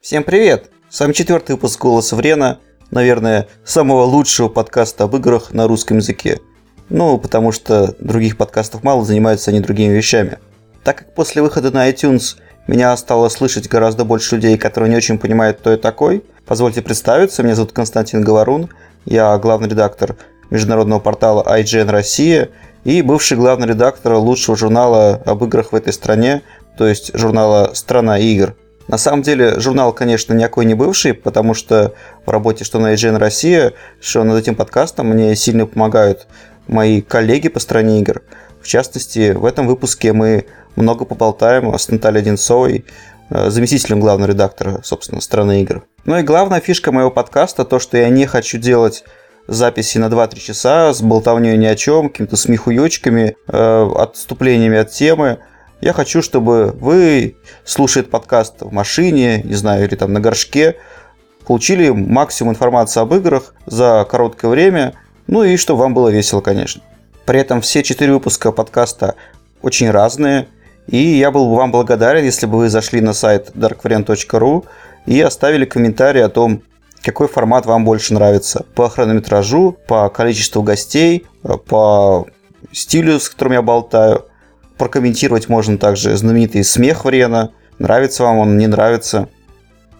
Всем привет! С вами четвертый выпуск «Голоса Врена», наверное, самого лучшего подкаста об играх на русском языке. Ну, потому что других подкастов мало, занимаются они другими вещами. Так как после выхода на iTunes меня стало слышать гораздо больше людей, которые не очень понимают, кто я такой, позвольте представиться, меня зовут Константин Говорун, я главный редактор международного портала IGN Россия и бывший главный редактор лучшего журнала об играх в этой стране, то есть журнала «Страна игр». На самом деле, журнал, конечно, никакой не бывший, потому что в работе что на IGN Россия, что над этим подкастом мне сильно помогают мои коллеги по стране игр. В частности, в этом выпуске мы много поболтаем с Натальей Одинцовой, э, заместителем главного редактора, собственно, страны игр. Ну и главная фишка моего подкаста то, что я не хочу делать записи на 2-3 часа с болтовней ни о чем, какими-то смехуёчками, э, отступлениями от темы. Я хочу, чтобы вы, слушая подкаст в машине, не знаю, или там на горшке, получили максимум информации об играх за короткое время, ну и чтобы вам было весело, конечно. При этом все четыре выпуска подкаста очень разные, и я был бы вам благодарен, если бы вы зашли на сайт darkvariant.ru и оставили комментарий о том, какой формат вам больше нравится. По хронометражу, по количеству гостей, по стилю, с которым я болтаю – Прокомментировать можно также знаменитый смех Врена. Нравится вам он, не нравится.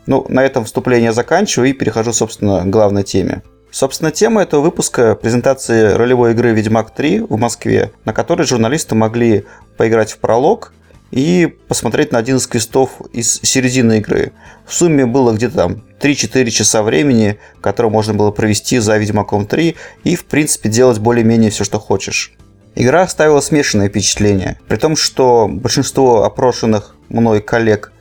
Ну, на этом вступление заканчиваю и перехожу, собственно, к главной теме. Собственно, тема этого выпуска – презентации ролевой игры «Ведьмак 3» в Москве, на которой журналисты могли поиграть в пролог и посмотреть на один из квестов из середины игры. В сумме было где-то там 3-4 часа времени, которое можно было провести за «Ведьмаком 3» и, в принципе, делать более-менее все, что хочешь. Игра оставила смешанное впечатление, при том, что большинство опрошенных мной коллег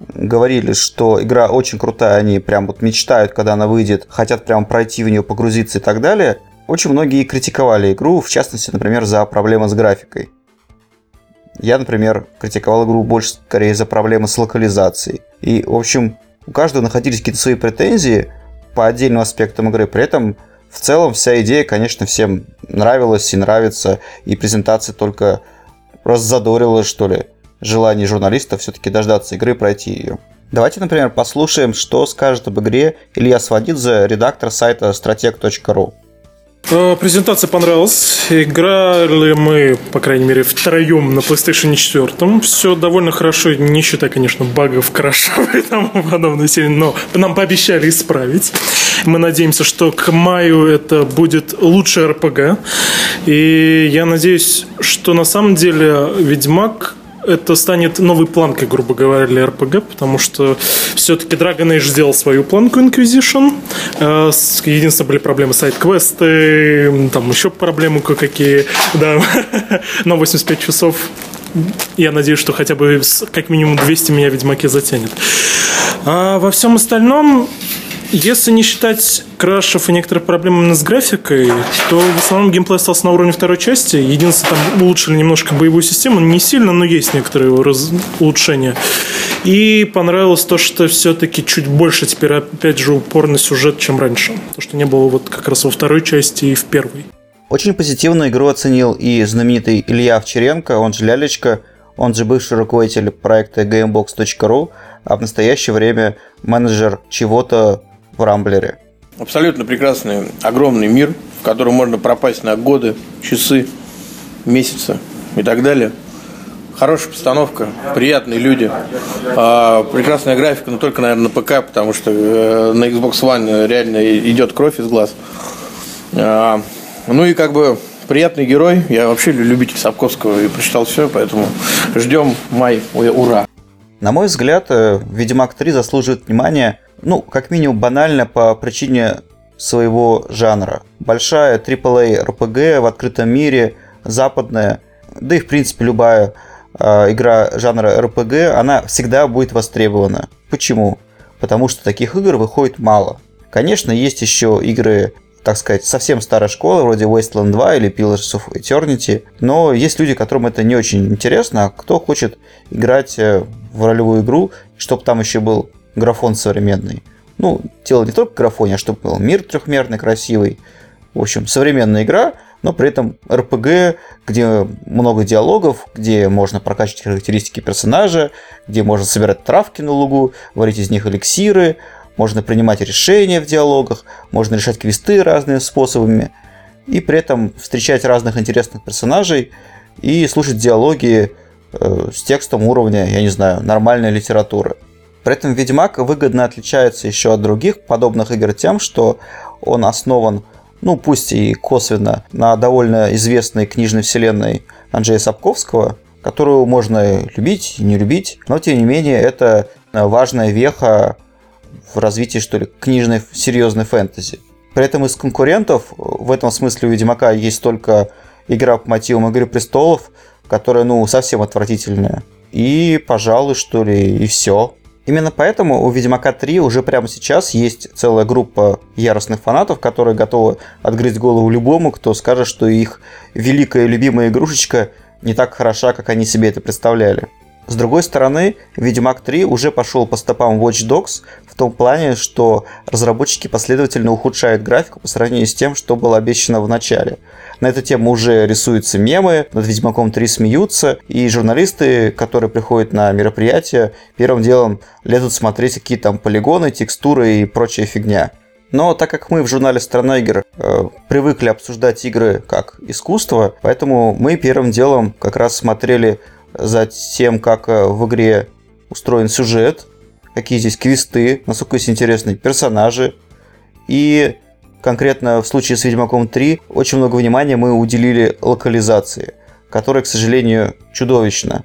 говорили, что игра очень крутая, они прям вот мечтают, когда она выйдет, хотят прям пройти в нее, погрузиться и так далее. Очень многие критиковали игру, в частности, например, за проблемы с графикой. Я, например, критиковал игру больше скорее за проблемы с локализацией. И, в общем, у каждого находились какие-то свои претензии по отдельным аспектам игры. При этом в целом вся идея, конечно, всем нравилась и нравится, и презентация только раззадорила, что ли, желание журналистов все-таки дождаться игры пройти ее. Давайте, например, послушаем, что скажет об игре Илья Свадидзе, редактор сайта strateg.ru. Э, презентация понравилась. Играли мы, по крайней мере, втроем на PlayStation 4. Все довольно хорошо, не считая, конечно, багов, крашев и тому подобное, но нам пообещали исправить. Мы надеемся, что к маю это будет лучший РПГ. И я надеюсь, что на самом деле Ведьмак это станет новой планкой, грубо говоря, для RPG, потому что все-таки Dragon Age сделал свою планку Inquisition. Э, единственное, были проблемы сайт-квесты, там еще проблемы кое-какие. Да, но 85 часов я надеюсь, что хотя бы как минимум 200 меня Ведьмаке затянет. А во всем остальном если не считать крашев и некоторых проблем с графикой, то в основном геймплей остался на уровне второй части. Единственное, там улучшили немножко боевую систему, не сильно, но есть некоторые раз... улучшения. И понравилось то, что все-таки чуть больше теперь, опять же, упор на сюжет, чем раньше. То, что не было вот как раз во второй части и в первой. Очень позитивно игру оценил и знаменитый Илья Овчаренко, он же Лялечка, он же бывший руководитель проекта gamebox.ru, а в настоящее время менеджер чего-то в Рамблере. Абсолютно прекрасный, огромный мир, в котором можно пропасть на годы, часы, месяцы и так далее. Хорошая постановка, приятные люди, а, прекрасная графика, но только, наверное, на ПК, потому что э, на Xbox One реально идет кровь из глаз. А, ну и как бы приятный герой. Я вообще любитель Сапковского и прочитал все, поэтому ждем май. Ура! На мой взгляд, э, Ведьмак 3 заслуживает внимания ну, как минимум банально по причине своего жанра. Большая AAA RPG в открытом мире, западная, да и в принципе любая э, игра жанра RPG, она всегда будет востребована. Почему? Потому что таких игр выходит мало. Конечно, есть еще игры, так сказать, совсем старой школы, вроде Wasteland 2 или Pillars of Eternity, но есть люди, которым это не очень интересно, а кто хочет играть э, в ролевую игру, чтобы там еще был графон современный. Ну, дело не только в графоне, а чтобы был мир трехмерный, красивый. В общем, современная игра, но при этом РПГ, где много диалогов, где можно прокачивать характеристики персонажа, где можно собирать травки на лугу, варить из них эликсиры, можно принимать решения в диалогах, можно решать квесты разными способами, и при этом встречать разных интересных персонажей и слушать диалоги с текстом уровня, я не знаю, нормальной литературы. При этом Ведьмак выгодно отличается еще от других подобных игр тем, что он основан, ну пусть и косвенно, на довольно известной книжной вселенной Анджея Сапковского, которую можно любить и не любить, но тем не менее это важная веха в развитии, что ли, книжной серьезной фэнтези. При этом из конкурентов в этом смысле у Ведьмака есть только игра по мотивам Игры Престолов, которая, ну, совсем отвратительная. И, пожалуй, что ли, и все. Именно поэтому у Ведьмака 3 уже прямо сейчас есть целая группа яростных фанатов, которые готовы отгрызть голову любому, кто скажет, что их великая любимая игрушечка не так хороша, как они себе это представляли. С другой стороны, Ведьмак 3 уже пошел по стопам Watch Dogs в том плане, что разработчики последовательно ухудшают графику по сравнению с тем, что было обещано в начале. На эту тему уже рисуются мемы, над Ведьмаком 3 смеются, и журналисты, которые приходят на мероприятие, первым делом лезут смотреть какие там полигоны, текстуры и прочая фигня. Но так как мы в журнале «Страна игр» э, привыкли обсуждать игры как искусство, поэтому мы первым делом как раз смотрели за тем, как э, в игре устроен сюжет, какие здесь квесты, насколько есть интересные персонажи. И конкретно в случае с Ведьмаком 3 очень много внимания мы уделили локализации, которая, к сожалению, чудовищна.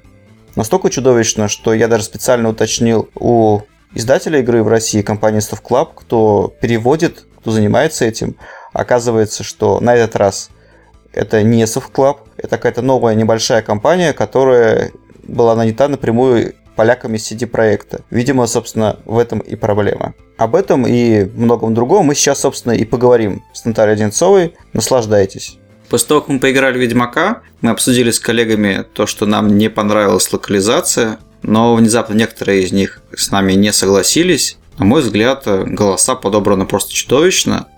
Настолько чудовищно, что я даже специально уточнил у издателя игры в России, компании Stuff Club, кто переводит, кто занимается этим. Оказывается, что на этот раз это не Soft Club, это какая-то новая небольшая компания, которая была нанята напрямую поляками CD проекта. Видимо, собственно, в этом и проблема. Об этом и многом другом мы сейчас, собственно, и поговорим с Натальей Одинцовой. Наслаждайтесь. После того, как мы поиграли в Ведьмака, мы обсудили с коллегами то, что нам не понравилась локализация, но внезапно некоторые из них с нами не согласились. На мой взгляд, голоса подобраны просто чудовищно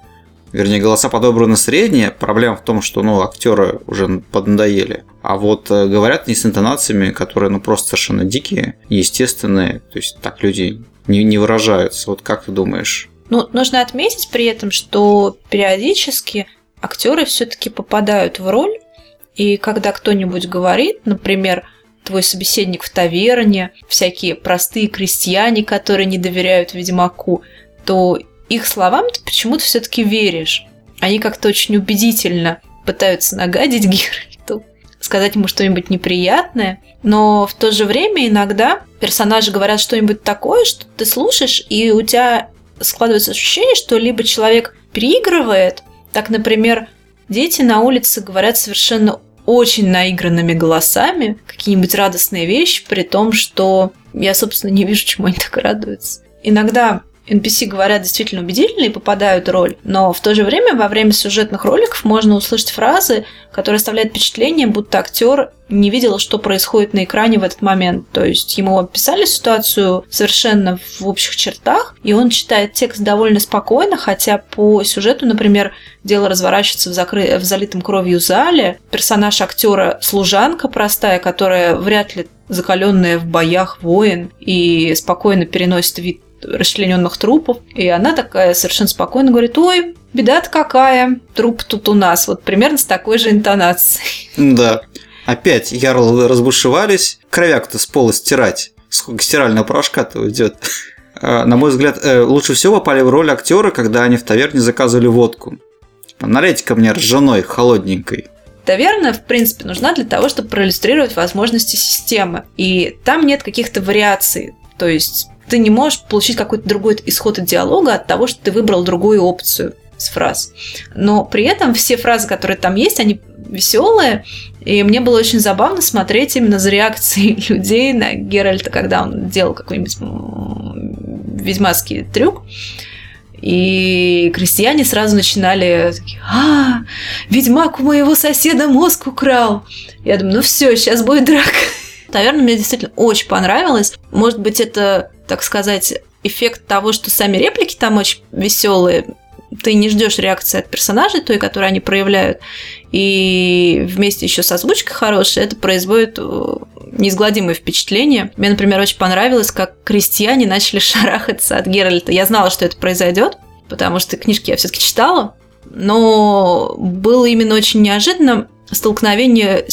вернее, голоса подобраны средние. Проблема в том, что, ну, актеры уже поднадоели. А вот э, говорят не с интонациями, которые, ну, просто совершенно дикие, естественные. То есть так люди не, не выражаются. Вот как ты думаешь? Ну, нужно отметить при этом, что периодически актеры все-таки попадают в роль, и когда кто-нибудь говорит, например, твой собеседник в таверне, всякие простые крестьяне, которые не доверяют Ведьмаку, то их словам ты почему-то все-таки веришь. Они как-то очень убедительно пытаются нагадить Геральту, сказать ему что-нибудь неприятное, но в то же время иногда персонажи говорят что-нибудь такое, что ты слушаешь, и у тебя складывается ощущение, что либо человек переигрывает, так, например, дети на улице говорят совершенно очень наигранными голосами какие-нибудь радостные вещи, при том, что я, собственно, не вижу, чему они так радуются. Иногда NPC говорят действительно убедительно и попадают в роль, но в то же время во время сюжетных роликов можно услышать фразы, которые оставляют впечатление, будто актер не видел, что происходит на экране в этот момент. То есть ему описали ситуацию совершенно в общих чертах, и он читает текст довольно спокойно, хотя по сюжету, например, дело разворачивается в, закры... в залитом кровью зале. Персонаж актера служанка простая, которая вряд ли закаленная в боях воин и спокойно переносит вид расчлененных трупов. И она такая совершенно спокойно говорит, ой, беда-то какая, труп тут у нас. Вот примерно с такой же интонацией. Да. Опять ярлы разбушевались. Кровяк-то с пола стирать. Сколько стирального порошка-то уйдет. А, на мой взгляд, э, лучше всего попали в роль актера, когда они в таверне заказывали водку. Налейте-ка мне ржаной, холодненькой. Таверна, в принципе, нужна для того, чтобы проиллюстрировать возможности системы. И там нет каких-то вариаций. То есть ты не можешь получить какой-то другой исход от диалога от того, что ты выбрал другую опцию с фраз. Но при этом все фразы, которые там есть, они веселые, и мне было очень забавно смотреть именно за реакцией людей на Геральта, когда он делал какой-нибудь ведьмацкий трюк. И крестьяне сразу начинали такие, а, ведьмак у моего соседа мозг украл. Я думаю, ну все, сейчас будет драка. Наверное, мне действительно очень понравилось. Может быть, это так сказать, эффект того, что сами реплики там очень веселые, ты не ждешь реакции от персонажей, той, которую они проявляют, и вместе еще с озвучкой хорошей, это производит э, неизгладимое впечатление. Мне, например, очень понравилось, как крестьяне начали шарахаться от Геральта. Я знала, что это произойдет, потому что книжки я все-таки читала, но было именно очень неожиданно столкновение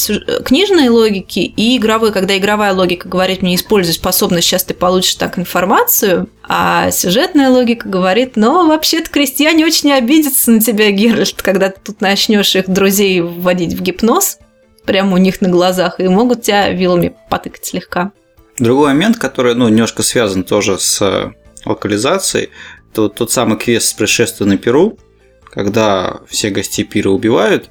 книжной логики и игровой, когда игровая логика говорит мне используй способность, сейчас ты получишь так информацию, а сюжетная логика говорит, ну, вообще-то крестьяне очень обидятся на тебя, Геральт, когда ты тут начнешь их друзей вводить в гипноз, прямо у них на глазах, и могут тебя вилами потыкать слегка. Другой момент, который, ну, немножко связан тоже с локализацией, то тот самый квест с пришествием на Перу, когда все гостей пира убивают,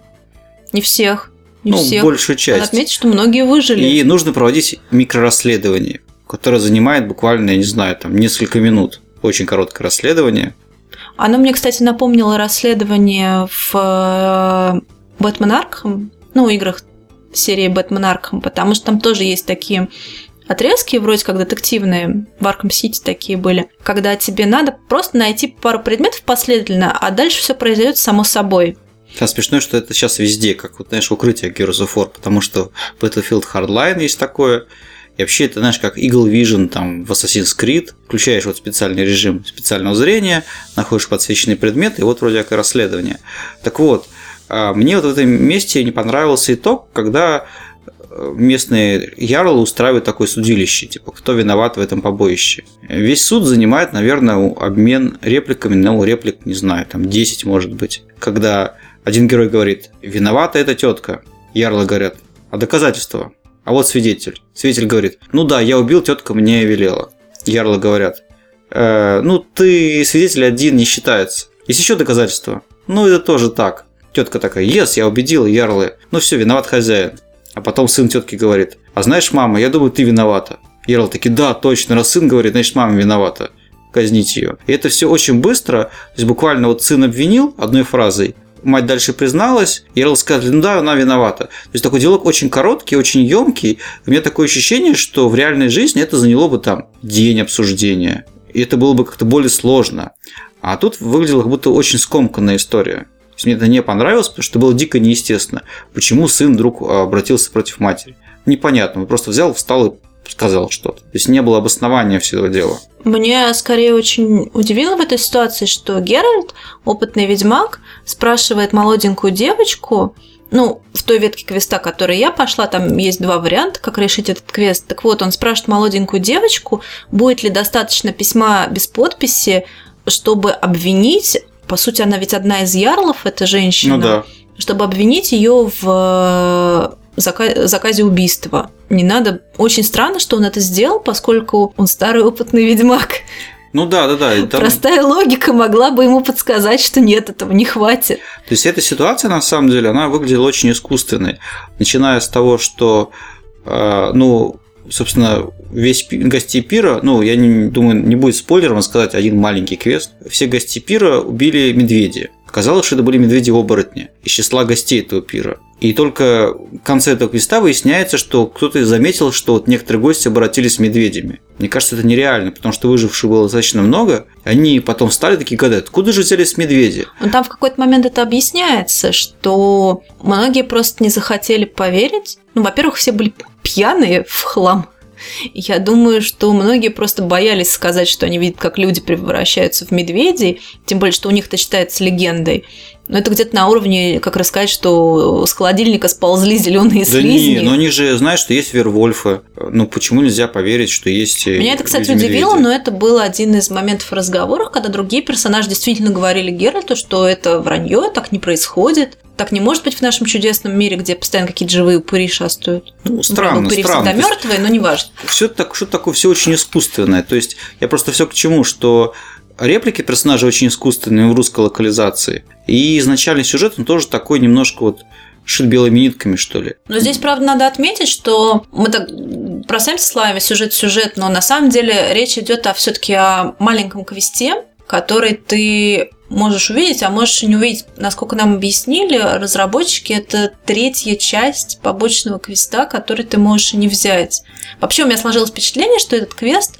не всех. Не ну, всех. большую часть. Надо отметить, что многие выжили. И нужно проводить микрорасследование, которое занимает буквально, я не знаю, там несколько минут. Очень короткое расследование. Оно мне, кстати, напомнило расследование в э, Бэтмен Аркхам, ну, играх серии Бэтмен Аркхам, потому что там тоже есть такие отрезки, вроде как детективные, в Аркхам Сити такие были, когда тебе надо просто найти пару предметов последовательно, а дальше все произойдет само собой. А смешно, что это сейчас везде, как вот, знаешь, укрытие Gears of War, потому что Battlefield Hardline есть такое, и вообще это, знаешь, как Eagle Vision там в Assassin's Creed, включаешь вот специальный режим специального зрения, находишь подсвеченный предмет, и вот вроде как расследование. Так вот, а, мне вот в этом месте не понравился итог, когда э, местные ярлы устраивают такое судилище, типа, кто виноват в этом побоище. Весь суд занимает, наверное, обмен репликами, ну, реплик, не знаю, там 10 может быть. Когда один герой говорит, виновата эта тетка. Ярлы говорят, а доказательства? А вот свидетель. Свидетель говорит, ну да, я убил, тетка мне велела. Ярлы говорят, э, ну ты свидетель один не считается. Есть еще доказательства? Ну это тоже так. Тетка такая, ес, я убедила, ярлы. Ну все, виноват хозяин. А потом сын тетки говорит, а знаешь, мама, я думаю, ты виновата. Ярл таки, да, точно, раз сын говорит, значит, мама виновата. Казнить ее. И это все очень быстро. То есть буквально вот сын обвинил одной фразой, мать дальше призналась, и Эрл сказали, ну да, она виновата. То есть такой диалог очень короткий, очень емкий. У меня такое ощущение, что в реальной жизни это заняло бы там день обсуждения. И это было бы как-то более сложно. А тут выглядела как будто очень скомканная история. То есть мне это не понравилось, потому что было дико неестественно. Почему сын вдруг обратился против матери? Непонятно. Он просто взял, встал и сказал что-то. То есть не было обоснования всего дела. Мне скорее очень удивило в этой ситуации, что Геральт, опытный ведьмак, спрашивает молоденькую девочку, ну, в той ветке квеста, которой я пошла, там есть два варианта, как решить этот квест. Так вот, он спрашивает молоденькую девочку, будет ли достаточно письма без подписи, чтобы обвинить, по сути, она ведь одна из ярлов, эта женщина, ну, да. чтобы обвинить ее в заказе убийства. Не надо. Очень странно, что он это сделал, поскольку он старый опытный ведьмак. Ну да, да, да. Там... Простая логика могла бы ему подсказать, что нет, этого не хватит. То есть эта ситуация, на самом деле, она выглядела очень искусственной. Начиная с того, что, э, ну, собственно, весь гости пира, ну, я не, думаю, не будет спойлером сказать один маленький квест. Все гости пира убили медведи. Оказалось, что это были медведи-оборотни из числа гостей этого пира. И только в конце этого квеста выясняется, что кто-то заметил, что вот некоторые гости обратились с медведями. Мне кажется, это нереально, потому что выживших было достаточно много. Они потом встали такие гадают, откуда же взялись медведи? Ну, там в какой-то момент это объясняется, что многие просто не захотели поверить. Ну, во-первых, все были пьяные в хлам. Я думаю, что многие просто боялись сказать, что они видят, как люди превращаются в медведей, тем более, что у них это считается легендой. Но это где-то на уровне, как рассказать, что с холодильника сползли зеленые да слизни. Не, но они же знают, что есть Вервольфы. Ну почему нельзя поверить, что есть э, Меня это, кстати, удивило, но это был один из моментов разговоров, когда другие персонажи действительно говорили Геральту, что это вранье, так не происходит. Так не может быть в нашем чудесном мире, где постоянно какие-то живые упыри шастают. Ну, странно, упыри странно. всегда мертвые, но не важно. Все так, что такое, все очень искусственное. То есть я просто все к чему, что реплики персонажей очень искусственные в русской локализации. И изначальный сюжет, он тоже такой немножко вот шит белыми нитками, что ли. Но здесь, правда, надо отметить, что мы так бросаемся словами сюжет-сюжет, но на самом деле речь идет о все-таки о маленьком квесте, который ты можешь увидеть, а можешь и не увидеть. Насколько нам объяснили, разработчики это третья часть побочного квеста, который ты можешь и не взять. Вообще у меня сложилось впечатление, что этот квест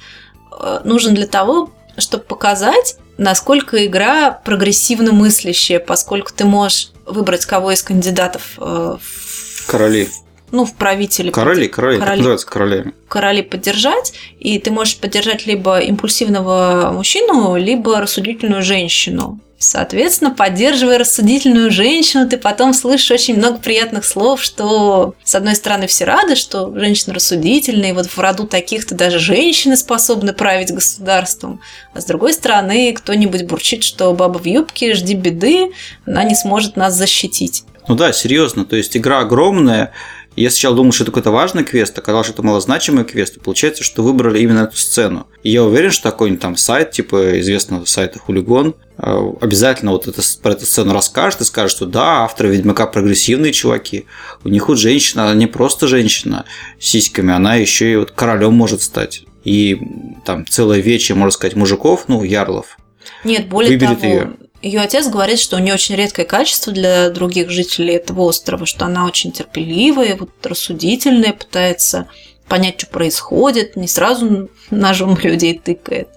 э, нужен для того, чтобы показать насколько игра прогрессивно мыслящая, поскольку ты можешь выбрать кого из кандидатов э, в- Короли. Ну, в правители. Короли, короли, так Короли. называются королями. короли поддержать, и ты можешь поддержать либо импульсивного мужчину, либо рассудительную женщину. Соответственно, поддерживая рассудительную женщину, ты потом слышишь очень много приятных слов, что, с одной стороны, все рады, что женщина рассудительная, и вот в роду таких-то даже женщины способны править государством, а с другой стороны, кто-нибудь бурчит, что баба в юбке, жди беды, она не сможет нас защитить. Ну да, серьезно, то есть игра огромная. Я сначала думал, что это какой-то важный квест, оказалось, что это малозначимый квест, и получается, что выбрали именно эту сцену. И я уверен, что какой-нибудь там сайт, типа известного сайта Хулигон, э, обязательно вот это, про эту сцену расскажет и скажет, что да, авторы Ведьмака прогрессивные чуваки, у них вот женщина, она не просто женщина с сиськами, она еще и вот королем может стать. И там целое вече, можно сказать, мужиков, ну, ярлов, Нет, более Выберет того, её. Ее отец говорит, что у нее очень редкое качество для других жителей этого острова, что она очень терпеливая, вот рассудительная, пытается понять, что происходит, не сразу ножом людей тыкает.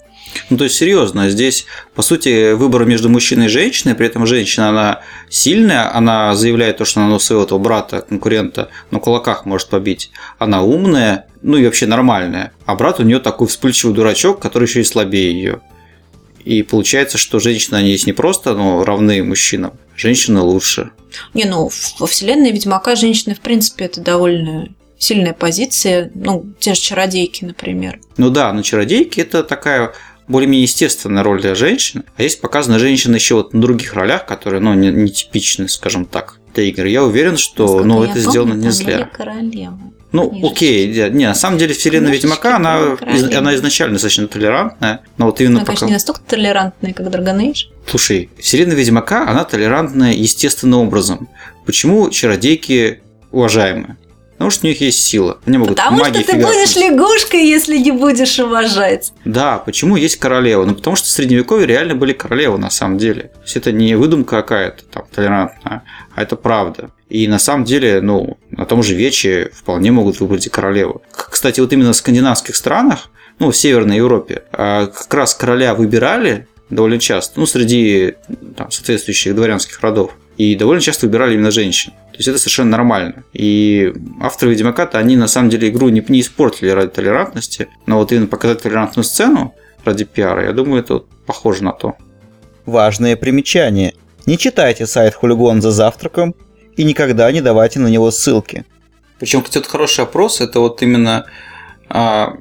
Ну, то есть, серьезно, здесь, по сути, выбор между мужчиной и женщиной, при этом женщина, она сильная, она заявляет то, что она своего этого брата, конкурента на кулаках может побить. Она умная, ну и вообще нормальная. А брат у нее такой вспыльчивый дурачок, который еще и слабее ее. И получается, что женщины, они есть не просто ну, равны мужчинам, женщины лучше. Не, ну, во вселенной Ведьмака женщины, в принципе, это довольно сильная позиция. Ну, те же чародейки, например. Ну да, но чародейки это такая более-менее естественная роль для женщин. А есть показаны женщины еще вот на других ролях, которые, ну, не, не типичны, скажем так, для игр. Я уверен, что, ну, я это помню, сделано не зря. были королевы. Ну, Ниже окей, не, на самом деле вселенная Ведьмака, она, из- она изначально достаточно толерантная, но вот именно конечно, пока... не настолько толерантные, как Dragon Age. Слушай, вселенная Ведьмака, она толерантная естественным образом. Почему чародейки уважаемые? Потому что у них есть сила. Они могут Потому что ты будешь лягушкой, если не будешь уважать. Да, почему есть королева? Ну, потому что в средневековье реально были королевы на самом деле. То есть это не выдумка какая-то там толерантная, а это правда. И на самом деле, ну, на том же Вече вполне могут выбрать и королеву. Кстати, вот именно в скандинавских странах, ну, в Северной Европе, а, как раз короля выбирали довольно часто, ну, среди там, соответствующих дворянских родов. И довольно часто выбирали именно женщин. То есть это совершенно нормально. И авторы Ведьмака-то, они на самом деле игру не, не испортили ради толерантности, но вот именно показать толерантную сцену ради пиара, я думаю, это вот похоже на то. Важное примечание. Не читайте сайт Хулигон за завтраком и никогда не давайте на него ссылки. Причем, кстати, вот хороший опрос, это вот именно а,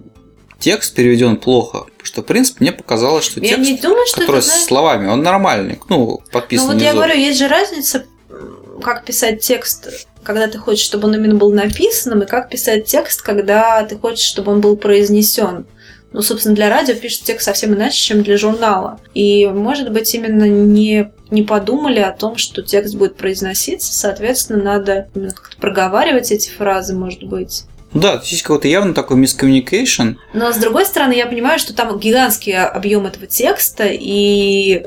текст переведен плохо. Потому что, в принципе, мне показалось, что Я текст, не думаю, что который это, с знаешь, словами, он нормальный. Ну, Ну подписан вот я внизу. говорю, есть же разница, как писать текст, когда ты хочешь, чтобы он именно был написанным, и как писать текст, когда ты хочешь, чтобы он был произнесен. Ну, собственно, для радио пишет текст совсем иначе, чем для журнала. И, может быть, именно не, не подумали о том, что текст будет произноситься, соответственно, надо именно как-то проговаривать эти фразы, может быть. Ну Да, здесь какой-то явно такой miscommunication. Но с другой стороны, я понимаю, что там гигантский объем этого текста, и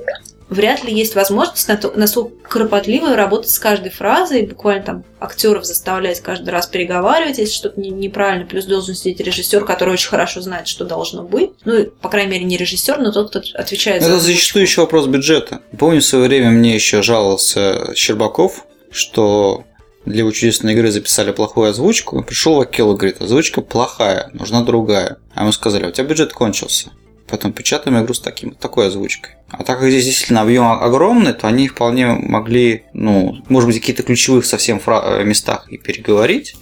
вряд ли есть возможность на то, настолько кропотливо работать с каждой фразой, буквально там актеров заставлять каждый раз переговаривать, если что-то не- неправильно. Плюс должен сидеть режиссер, который очень хорошо знает, что должно быть. Ну, по крайней мере, не режиссер, но тот, кто отвечает за Это зачастую еще вопрос бюджета. Помню, в свое время мне еще жаловался Щербаков, что для его чудесной игры записали плохую озвучку. Пришел Вакел и говорит, озвучка плохая, нужна другая. А ему сказали, у тебя бюджет кончился. Поэтому печатаем игру с таким, такой озвучкой. А так как здесь действительно объем огромный, то они вполне могли, ну, может быть, в каких-то ключевых совсем э, местах и переговорить,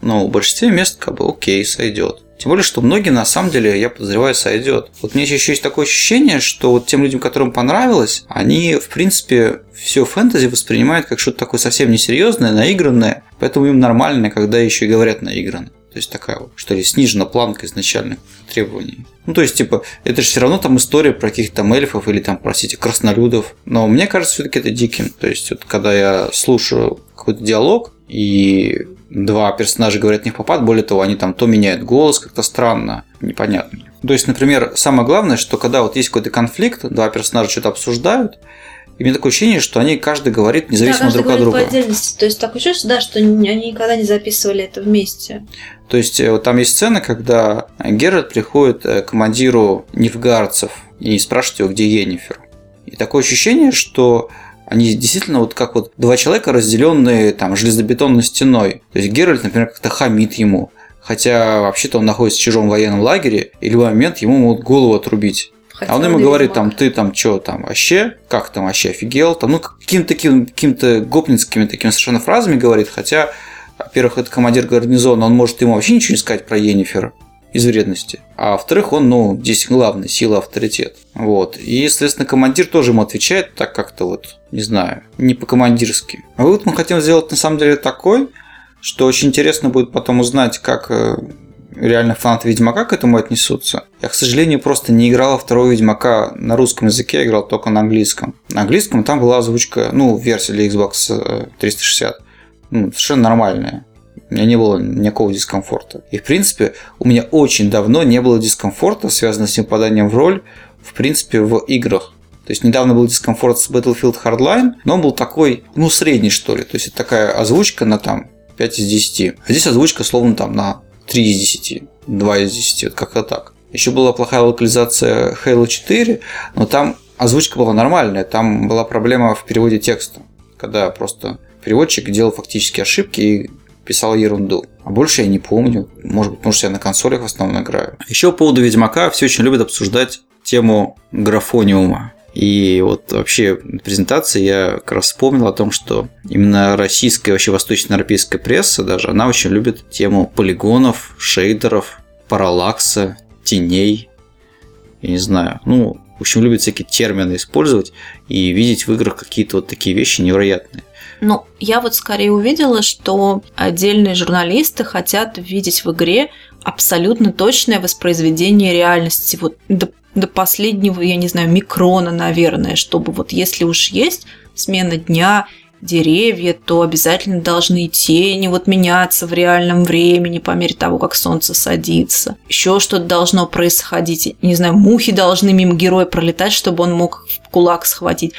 но в большинстве мест как бы окей, сойдет. Тем более, что многие на самом деле, я подозреваю, сойдет. Вот меня еще есть такое ощущение, что вот тем людям, которым понравилось, они, в принципе, все фэнтези воспринимают как что-то такое совсем несерьезное, наигранное, поэтому им нормально, когда еще и говорят наигранно. То есть такая вот, что ли, снижена планка изначальных требований. Ну, то есть, типа, это же все равно там история про каких-то эльфов или там, простите, краснолюдов. Но мне кажется, все-таки это диким. То есть, вот когда я слушаю какой-то диалог, и два персонажа говорят не в попад, более того, они там то меняют голос как-то странно, непонятно. То есть, например, самое главное, что когда вот есть какой-то конфликт, два персонажа что-то обсуждают, И мне такое ощущение, что они каждый говорит независимо да, друг от друга. по отдельности. То есть такое чувство, да, что они никогда не записывали это вместе. То есть э, вот там есть сцена, когда Геральт приходит э, к командиру нильфгардцев и спрашивает его, где Енифер. И такое ощущение, что они действительно вот как вот два человека, разделенные там железобетонной стеной. То есть Геральт, например, как-то хамит ему. Хотя вообще-то он находится в чужом военном лагере, и в любой момент ему могут голову отрубить. Хотя А он ему говорит, там, ты там что там вообще, как там вообще офигел, там, ну, каким-то таким, каким-то гопницкими такими совершенно фразами говорит, хотя, во-первых, это командир гарнизона, он может ему вообще ничего не сказать про Енифер из вредности, а во-вторых, он, ну, здесь главный, сила, авторитет, вот, и, соответственно, командир тоже ему отвечает так как-то вот, не знаю, не по-командирски. А вывод мы хотим сделать, на самом деле, такой, что очень интересно будет потом узнать, как э, реально фанаты Ведьмака к этому отнесутся. Я, к сожалению, просто не играл второго Ведьмака на русском языке, я играл только на английском. На английском там была озвучка, ну, версия для Xbox э, 360, ну, совершенно нормальная. У меня не было никакого дискомфорта. И, в принципе, у меня очень давно не было дискомфорта, связанного с попаданием в роль, в принципе, в играх. То есть недавно был дискомфорт с Battlefield Hardline, но он был такой, ну, средний, что ли. То есть это такая озвучка на там 5 из 10. А здесь озвучка словно там на 3 из 10, 2 из 10, вот как-то так. Еще была плохая локализация Halo 4, но там озвучка была нормальная, там была проблема в переводе текста, когда просто переводчик делал фактически ошибки и писал ерунду. А больше я не помню. Может быть, потому что я на консолях в основном играю. Еще по поводу Ведьмака все очень любят обсуждать тему графониума. И вот вообще презентации я как раз вспомнил о том, что именно российская, вообще восточноевропейская пресса даже, она очень любит тему полигонов, шейдеров, параллакса, теней. Я не знаю. Ну, в общем, любит всякие термины использовать и видеть в играх какие-то вот такие вещи невероятные. Ну, я вот скорее увидела, что отдельные журналисты хотят видеть в игре абсолютно точное воспроизведение реальности. Вот до, до последнего, я не знаю, микрона, наверное, чтобы вот если уж есть смена дня, деревья, то обязательно должны тени вот меняться в реальном времени по мере того, как солнце садится. Еще что-то должно происходить. Не знаю, мухи должны мимо героя пролетать, чтобы он мог в кулак схватить.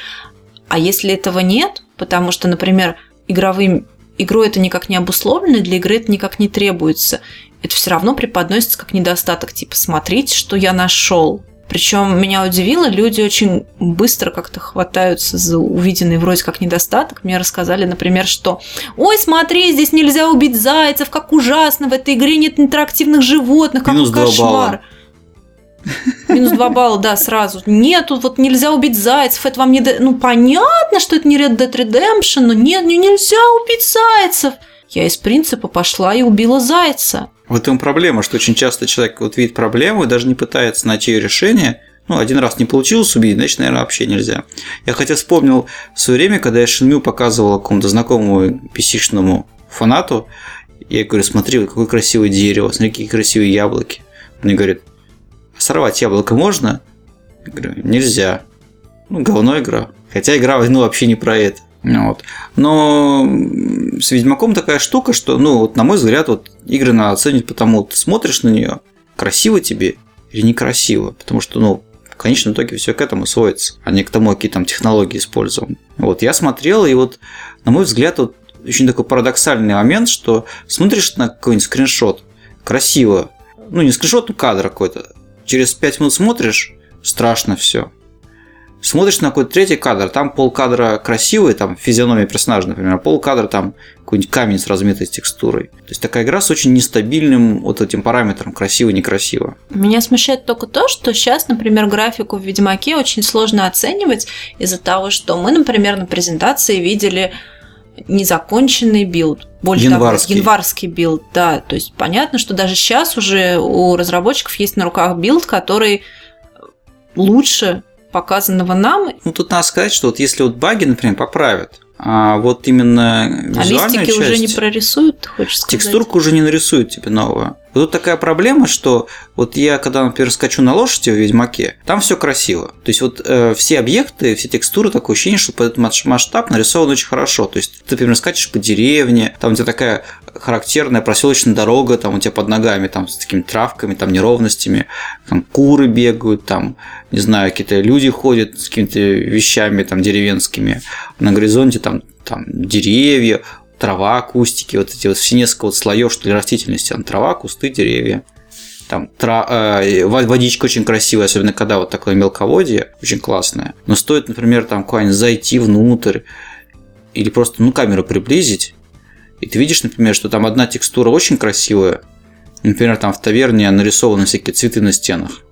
А если этого нет, потому что, например, игровым игрой это никак не обусловлено, для игры это никак не требуется, это все равно преподносится как недостаток, типа смотрите, что я нашел. Причем меня удивило, люди очень быстро как-то хватаются за увиденный вроде как недостаток. Мне рассказали, например, что «Ой, смотри, здесь нельзя убить зайцев, как ужасно, в этой игре нет интерактивных животных, какой Минус кошмар». балла. Минус 2 балла, да, сразу. Нету, вот нельзя убить зайцев. Это вам не... Ну, понятно, что это не Red Dead Redemption, но нет, ну, нельзя убить зайцев. Я из принципа пошла и убила зайца. В этом проблема, что очень часто человек вот видит проблему и даже не пытается найти ее решение. Ну, один раз не получилось убить, значит, наверное, вообще нельзя. Я хотя вспомнил в свое время, когда я Шинмю показывал какому-то знакомому pc фанату, я говорю, смотри, какое красивое дерево, смотри, какие красивые яблоки. Он мне говорит, а сорвать яблоко можно? Я говорю, нельзя. Ну, говно игра. Хотя игра ну, вообще не про это. Вот. Но с Ведьмаком такая штука, что, ну, вот, на мой взгляд, вот игры надо оценивать потому, ты смотришь на нее, красиво тебе или некрасиво. Потому что, ну, в конечном итоге все к этому сводится, а не к тому, какие там технологии использованы. Вот, я смотрел, и вот, на мой взгляд, вот очень такой парадоксальный момент, что смотришь на какой-нибудь скриншот, красиво, ну, не скриншот, ну, кадр какой-то, через 5 минут смотришь, страшно все. Смотришь на какой-то третий кадр, там полкадра красивый, там физиономия персонажа, например, а полкадра там какой-нибудь камень с размытой текстурой. То есть такая игра с очень нестабильным вот этим параметром красиво-некрасиво. Меня смущает только то, что сейчас, например, графику в Ведьмаке очень сложно оценивать из-за того, что мы, например, на презентации видели незаконченный билд. Более Январский. того, январский билд, да. То есть понятно, что даже сейчас уже у разработчиков есть на руках билд, который лучше показанного нам, Ну, тут надо сказать, что вот если вот баги, например, поправят, а вот именно а визуальную листики часть, уже не прорисуют, ты хочешь сказать? текстурку уже не нарисуют тебе новую. Вот тут такая проблема, что вот я, когда, например, скачу на лошади в Ведьмаке, там все красиво. То есть вот э, все объекты, все текстуры, такое ощущение, что под этот масштаб нарисован очень хорошо. То есть ты, например, скачешь по деревне, там у тебя такая характерная проселочная дорога, там у тебя под ногами, там с такими травками, там неровностями, там куры бегают, там, не знаю, какие-то люди ходят с какими-то вещами там деревенскими, на горизонте там, там деревья, трава, кустики, вот эти вот несколько вот слоев, что ли, растительности, там трава, кусты, деревья. Там тра... э, водичка очень красивая, особенно когда вот такое мелководье, очень классное. Но стоит, например, там куда-нибудь зайти внутрь или просто, ну, камеру приблизить, и ты видишь, например, что там одна текстура очень красивая, например, там в таверне нарисованы всякие цветы на стенах.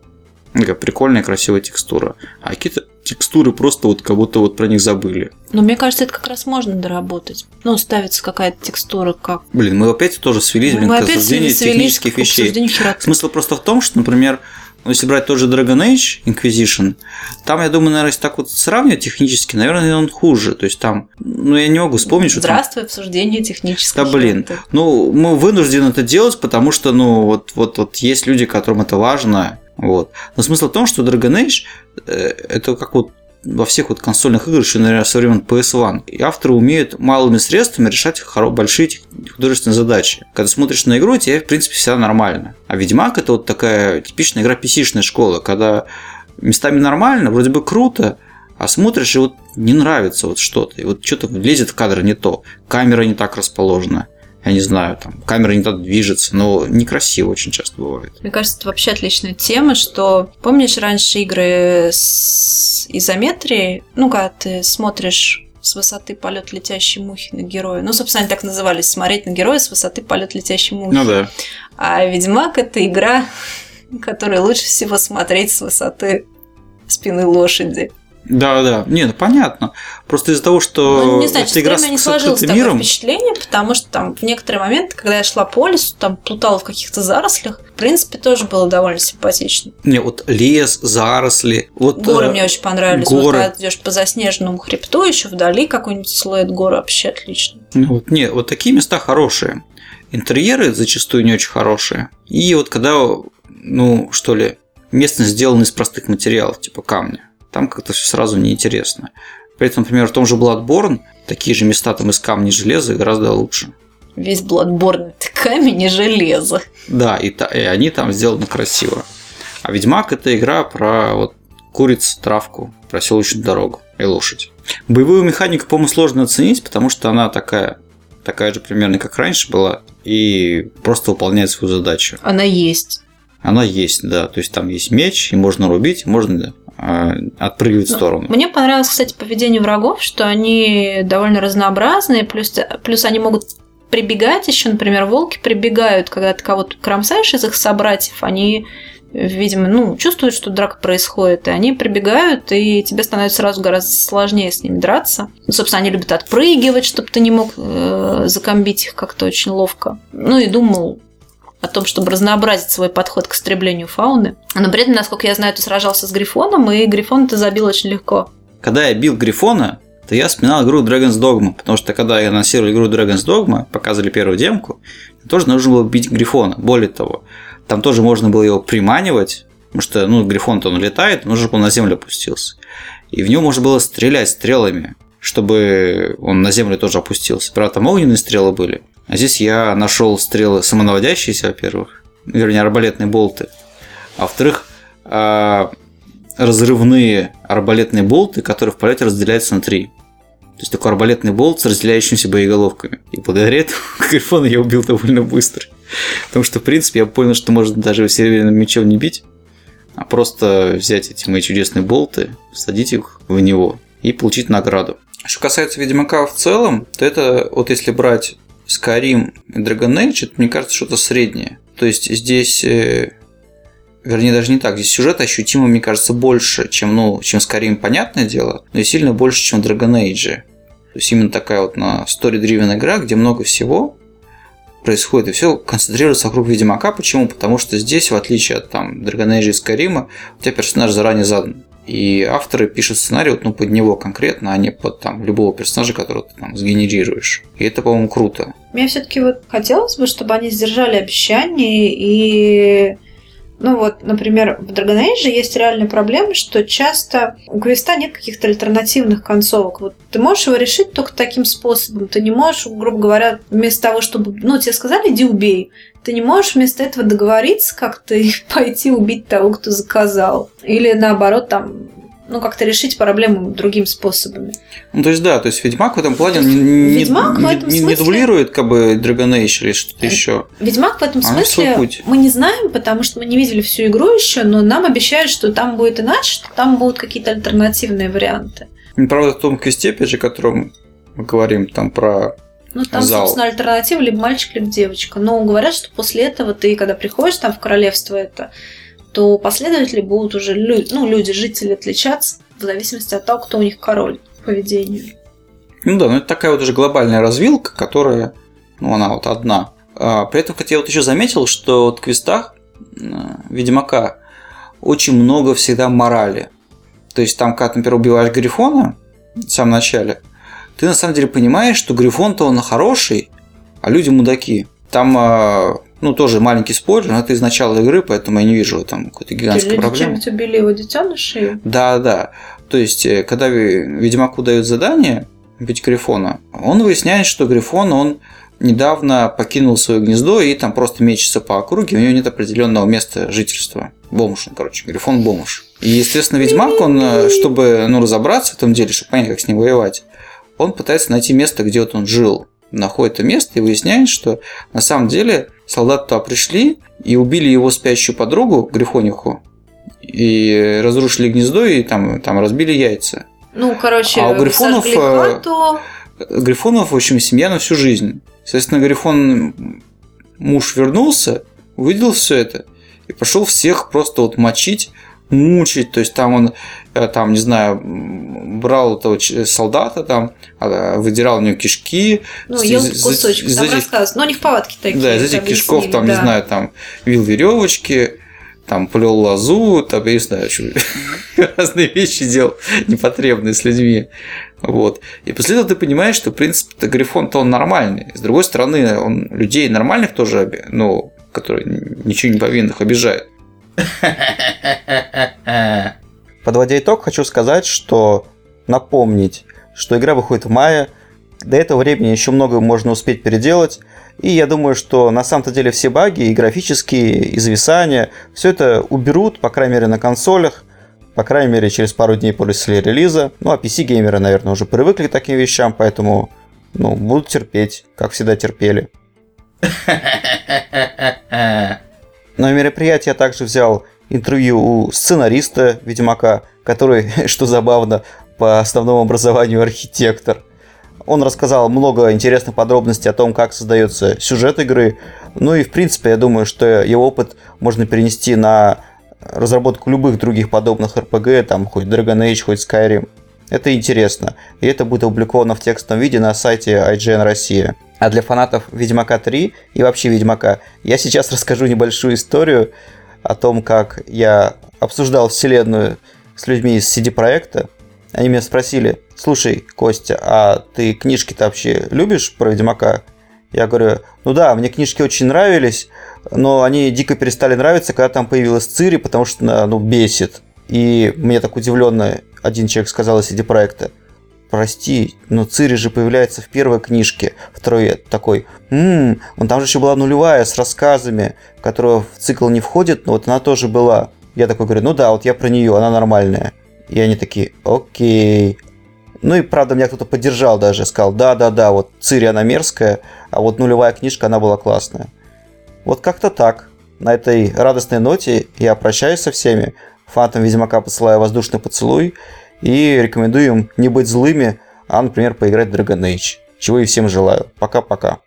Такая прикольная, красивая текстура. А какие-то текстуры просто вот как будто вот про них забыли. Но мне кажется, это как раз можно доработать. Ну, ставится какая-то текстура как... Блин, мы опять тоже свелись, блин, Мы к обсуждению технических к вещей. херат. Смысл просто в том, что, например, ну, если брать тот же Dragon Age Inquisition, там, я думаю, наверное, если так вот сравнивать технически, наверное, он хуже. То есть там, ну, я не могу вспомнить, что там Здравствуй, обсуждение технических да блин. Ну, мы вынуждены это делать, потому что, ну, вот, вот, вот есть люди, которым это важно. Вот. Но смысл в том, что Dragon Age э, это как вот во всех вот консольных играх, еще, наверное, со времен PS1. И авторы умеют малыми средствами решать большие художественные задачи. Когда смотришь на игру, тебе, в принципе, всегда нормально. А Ведьмак это вот такая типичная игра PC-шная школа, когда местами нормально, вроде бы круто, а смотришь, и вот не нравится вот что-то. И вот что-то лезет в кадр не то. Камера не так расположена. Я не знаю, там, камера не так движется, но некрасиво очень часто бывает. Мне кажется, это вообще отличная тема, что помнишь раньше игры с изометрией, ну, когда ты смотришь с высоты полет летящей мухи на героя. Ну, собственно, они так назывались, смотреть на героя с высоты полет летящей мухи. Ну да. А Ведьмак это игра, которую лучше всего смотреть с высоты спины лошади. Да, да. Не, ну понятно. Просто из-за того, что Ну, не знаю, эта игра с не сложилось такое миром, впечатление, потому что там в некоторые моменты, когда я шла по лесу, там плутала в каких-то зарослях, в принципе, тоже было довольно симпатично. не, вот лес, заросли, вот Горы э, мне очень понравились. Вот горы. когда ты идешь по заснеженному хребту, еще вдали какой-нибудь силуэт горы вообще отлично. ну, вот, не, вот такие места хорошие. Интерьеры зачастую не очень хорошие. И вот когда, ну, что ли, местность сделана из простых материалов, типа камня, там как-то все сразу неинтересно. При этом, например, в том же Bloodborne такие же места там из камня и железа гораздо лучше. Весь Bloodborne это камень и железо. Да, и, та- и они там сделаны красиво. А Ведьмак это игра про вот куриц, травку, проселочную дорогу и лошадь. Боевую механику, по-моему, сложно оценить, потому что она такая, такая же примерно, как раньше была, и просто выполняет свою задачу. Она есть. Она есть, да. То есть там есть меч, и можно рубить, можно э, отпрыгивать в сторону. Мне понравилось, кстати, поведение врагов, что они довольно разнообразные, плюс, плюс они могут прибегать еще, например, волки прибегают, когда ты кого-то кромсаешь из их собратьев, они, видимо, ну, чувствуют, что драка происходит, и они прибегают, и тебе становится сразу гораздо сложнее с ними драться. Ну, собственно, они любят отпрыгивать, чтобы ты не мог э, закомбить их как-то очень ловко. Ну и думал о том, чтобы разнообразить свой подход к истреблению фауны. Но при этом, насколько я знаю, ты сражался с Грифоном, и Грифон ты забил очень легко. Когда я бил Грифона, то я вспоминал игру Dragon's Dogma, потому что когда я анонсировал игру Dragon's Dogma, показывали первую демку, тоже нужно было бить Грифона. Более того, там тоже можно было его приманивать, потому что, ну, Грифон-то он летает, нужно было на землю опустился. И в него можно было стрелять стрелами, чтобы он на землю тоже опустился. Правда, там огненные стрелы были. А здесь я нашел стрелы самонаводящиеся, во-первых, вернее, арбалетные болты. А во-вторых, а, разрывные арбалетные болты, которые в полете разделяются на три. То есть такой арбалетный болт с разделяющимися боеголовками. И благодаря этому Грифона я убил довольно быстро. Потому что, в принципе, я понял, что можно даже серверным мечом не бить, а просто взять эти мои чудесные болты, всадить их в него и получить награду. Что касается Ведьмака в целом, то это вот если брать Skyrim и Dragon Age, это, мне кажется, что-то среднее. То есть здесь э, Вернее, даже не так. Здесь сюжет ощутимо, мне кажется, больше, чем, ну, чем Skyrim, понятное дело, но и сильно больше, чем в Dragon Age. То есть именно такая вот на story-driven игра, где много всего происходит, и все концентрируется вокруг Ведьмака. Почему? Потому что здесь, в отличие от там, Dragon Age и Skyrim, у тебя персонаж заранее задан. И авторы пишут сценарий вот, ну, под него конкретно, а не под там, любого персонажа, которого ты там сгенерируешь. И это, по-моему, круто. Мне все-таки вот хотелось бы, чтобы они сдержали обещания и ну вот, например, в Dragon Age есть реальная проблема, что часто у квеста нет каких-то альтернативных концовок. Вот ты можешь его решить только таким способом. Ты не можешь, грубо говоря, вместо того, чтобы... Ну, тебе сказали, иди убей. Ты не можешь вместо этого договориться как-то и пойти убить того, кто заказал. Или наоборот, там, ну, как-то решить проблему другими способами. Ну, то есть, да, то есть Ведьмак в этом плане не, Ведьмак не, в этом не, смысле- не дублирует как бы Dragon Age или что-то Э, еще. Ведьмак в этом А, смысле мы не знаем, потому что мы не видели всю игру еще, но нам обещают, что там будет иначе, что там будут какие-то альтернативные варианты. Ну, Правда, в том квесте, опять же, о котором мы говорим, там про... Ну, там, Зал. собственно, альтернатива либо мальчик, либо девочка. Но говорят, что после этого ты, когда приходишь там в королевство это, то последователи будут уже лю- ну, люди, жители отличаться в зависимости от того, кто у них король по поведению. Ну да, ну это такая вот уже глобальная развилка, которая, ну она вот одна. А, при этом, кстати, я вот еще заметил, что вот в квестах Ведьмака очень много всегда морали. То есть там, когда, например, убиваешь Грифона в самом начале, ты на самом деле понимаешь, что Грифон-то он хороший, а люди мудаки. Там, э, ну, тоже маленький спойлер, но это из начала игры, поэтому я не вижу там какой-то гигантской Люди проблемы. чем-нибудь убили его детенышей. Да, да. То есть, э, когда Ведьмаку дают задание убить Грифона, он выясняет, что Грифон, он недавно покинул свое гнездо и там просто мечется по округе, у него нет определенного места жительства. Бомж, он, короче, Грифон бомж. И, естественно, Ведьмак, он, э, чтобы ну, разобраться в этом деле, чтобы понять, как с ним воевать, он пытается найти место, где вот он жил. Находит это место и выясняет, что на самом деле солдаты туда пришли и убили его спящую подругу, Грифониху, и разрушили гнездо и там, там разбили яйца. Ну, короче, А у Грифонов, э, хату. Грифонов, в общем, семья на всю жизнь. Соответственно, Грифон, муж вернулся, увидел все это и пошел всех просто вот мочить, мучить. То есть там он, э, там, не знаю, брал этого солдата, там, а, выдирал у него кишки. Ну, ел кусочек, из там этих-. Но у них повадки такие. да, из этих объяснили, кишков, там, не да. знаю, там, вил веревочки, там, плел лозу, там, я не знаю, что, разные вещи делал непотребные с людьми. Вот. И после этого ты понимаешь, что, в принципе, Грифон-то он нормальный. С другой стороны, он людей нормальных тоже, ну, которые ничего не повинных, обижает. Подводя итог, хочу сказать, что напомнить, что игра выходит в мае. До этого времени еще много можно успеть переделать. И я думаю, что на самом-то деле все баги, и графические, и зависания, все это уберут, по крайней мере, на консолях, по крайней мере, через пару дней после релиза. Ну, а PC-геймеры, наверное, уже привыкли к таким вещам, поэтому, ну, будут терпеть, как всегда терпели. На мероприятии я также взял интервью у сценариста Ведьмака, который, что забавно, по основному образованию архитектор. Он рассказал много интересных подробностей о том, как создается сюжет игры. Ну и, в принципе, я думаю, что его опыт можно перенести на разработку любых других подобных RPG, там хоть Dragon Age, хоть Skyrim. Это интересно. И это будет опубликовано в текстовом виде на сайте IGN Россия. А для фанатов Ведьмака 3 и вообще Ведьмака я сейчас расскажу небольшую историю о том, как я обсуждал вселенную с людьми из CD-проекта. Они меня спросили, слушай, Костя, а ты книжки-то вообще любишь про Ведьмака? Я говорю, ну да, мне книжки очень нравились, но они дико перестали нравиться, когда там появилась Цири, потому что, ну, бесит. И мне так удивленно один человек сказал из CD-проекта, прости, но Цири же появляется в первой книжке. Второй такой, «М, вон там же еще была нулевая с рассказами, которая в цикл не входит, но вот она тоже была. Я такой говорю, ну да, вот я про нее, она нормальная. И они такие, окей. Ну и правда, меня кто-то поддержал даже, сказал, да-да-да, вот Цири она мерзкая, а вот нулевая книжка, она была классная. Вот как-то так. На этой радостной ноте я прощаюсь со всеми. Фанатам Ведьмака посылаю воздушный поцелуй и рекомендую им не быть злыми, а, например, поиграть в Dragon Age. Чего и всем желаю. Пока-пока.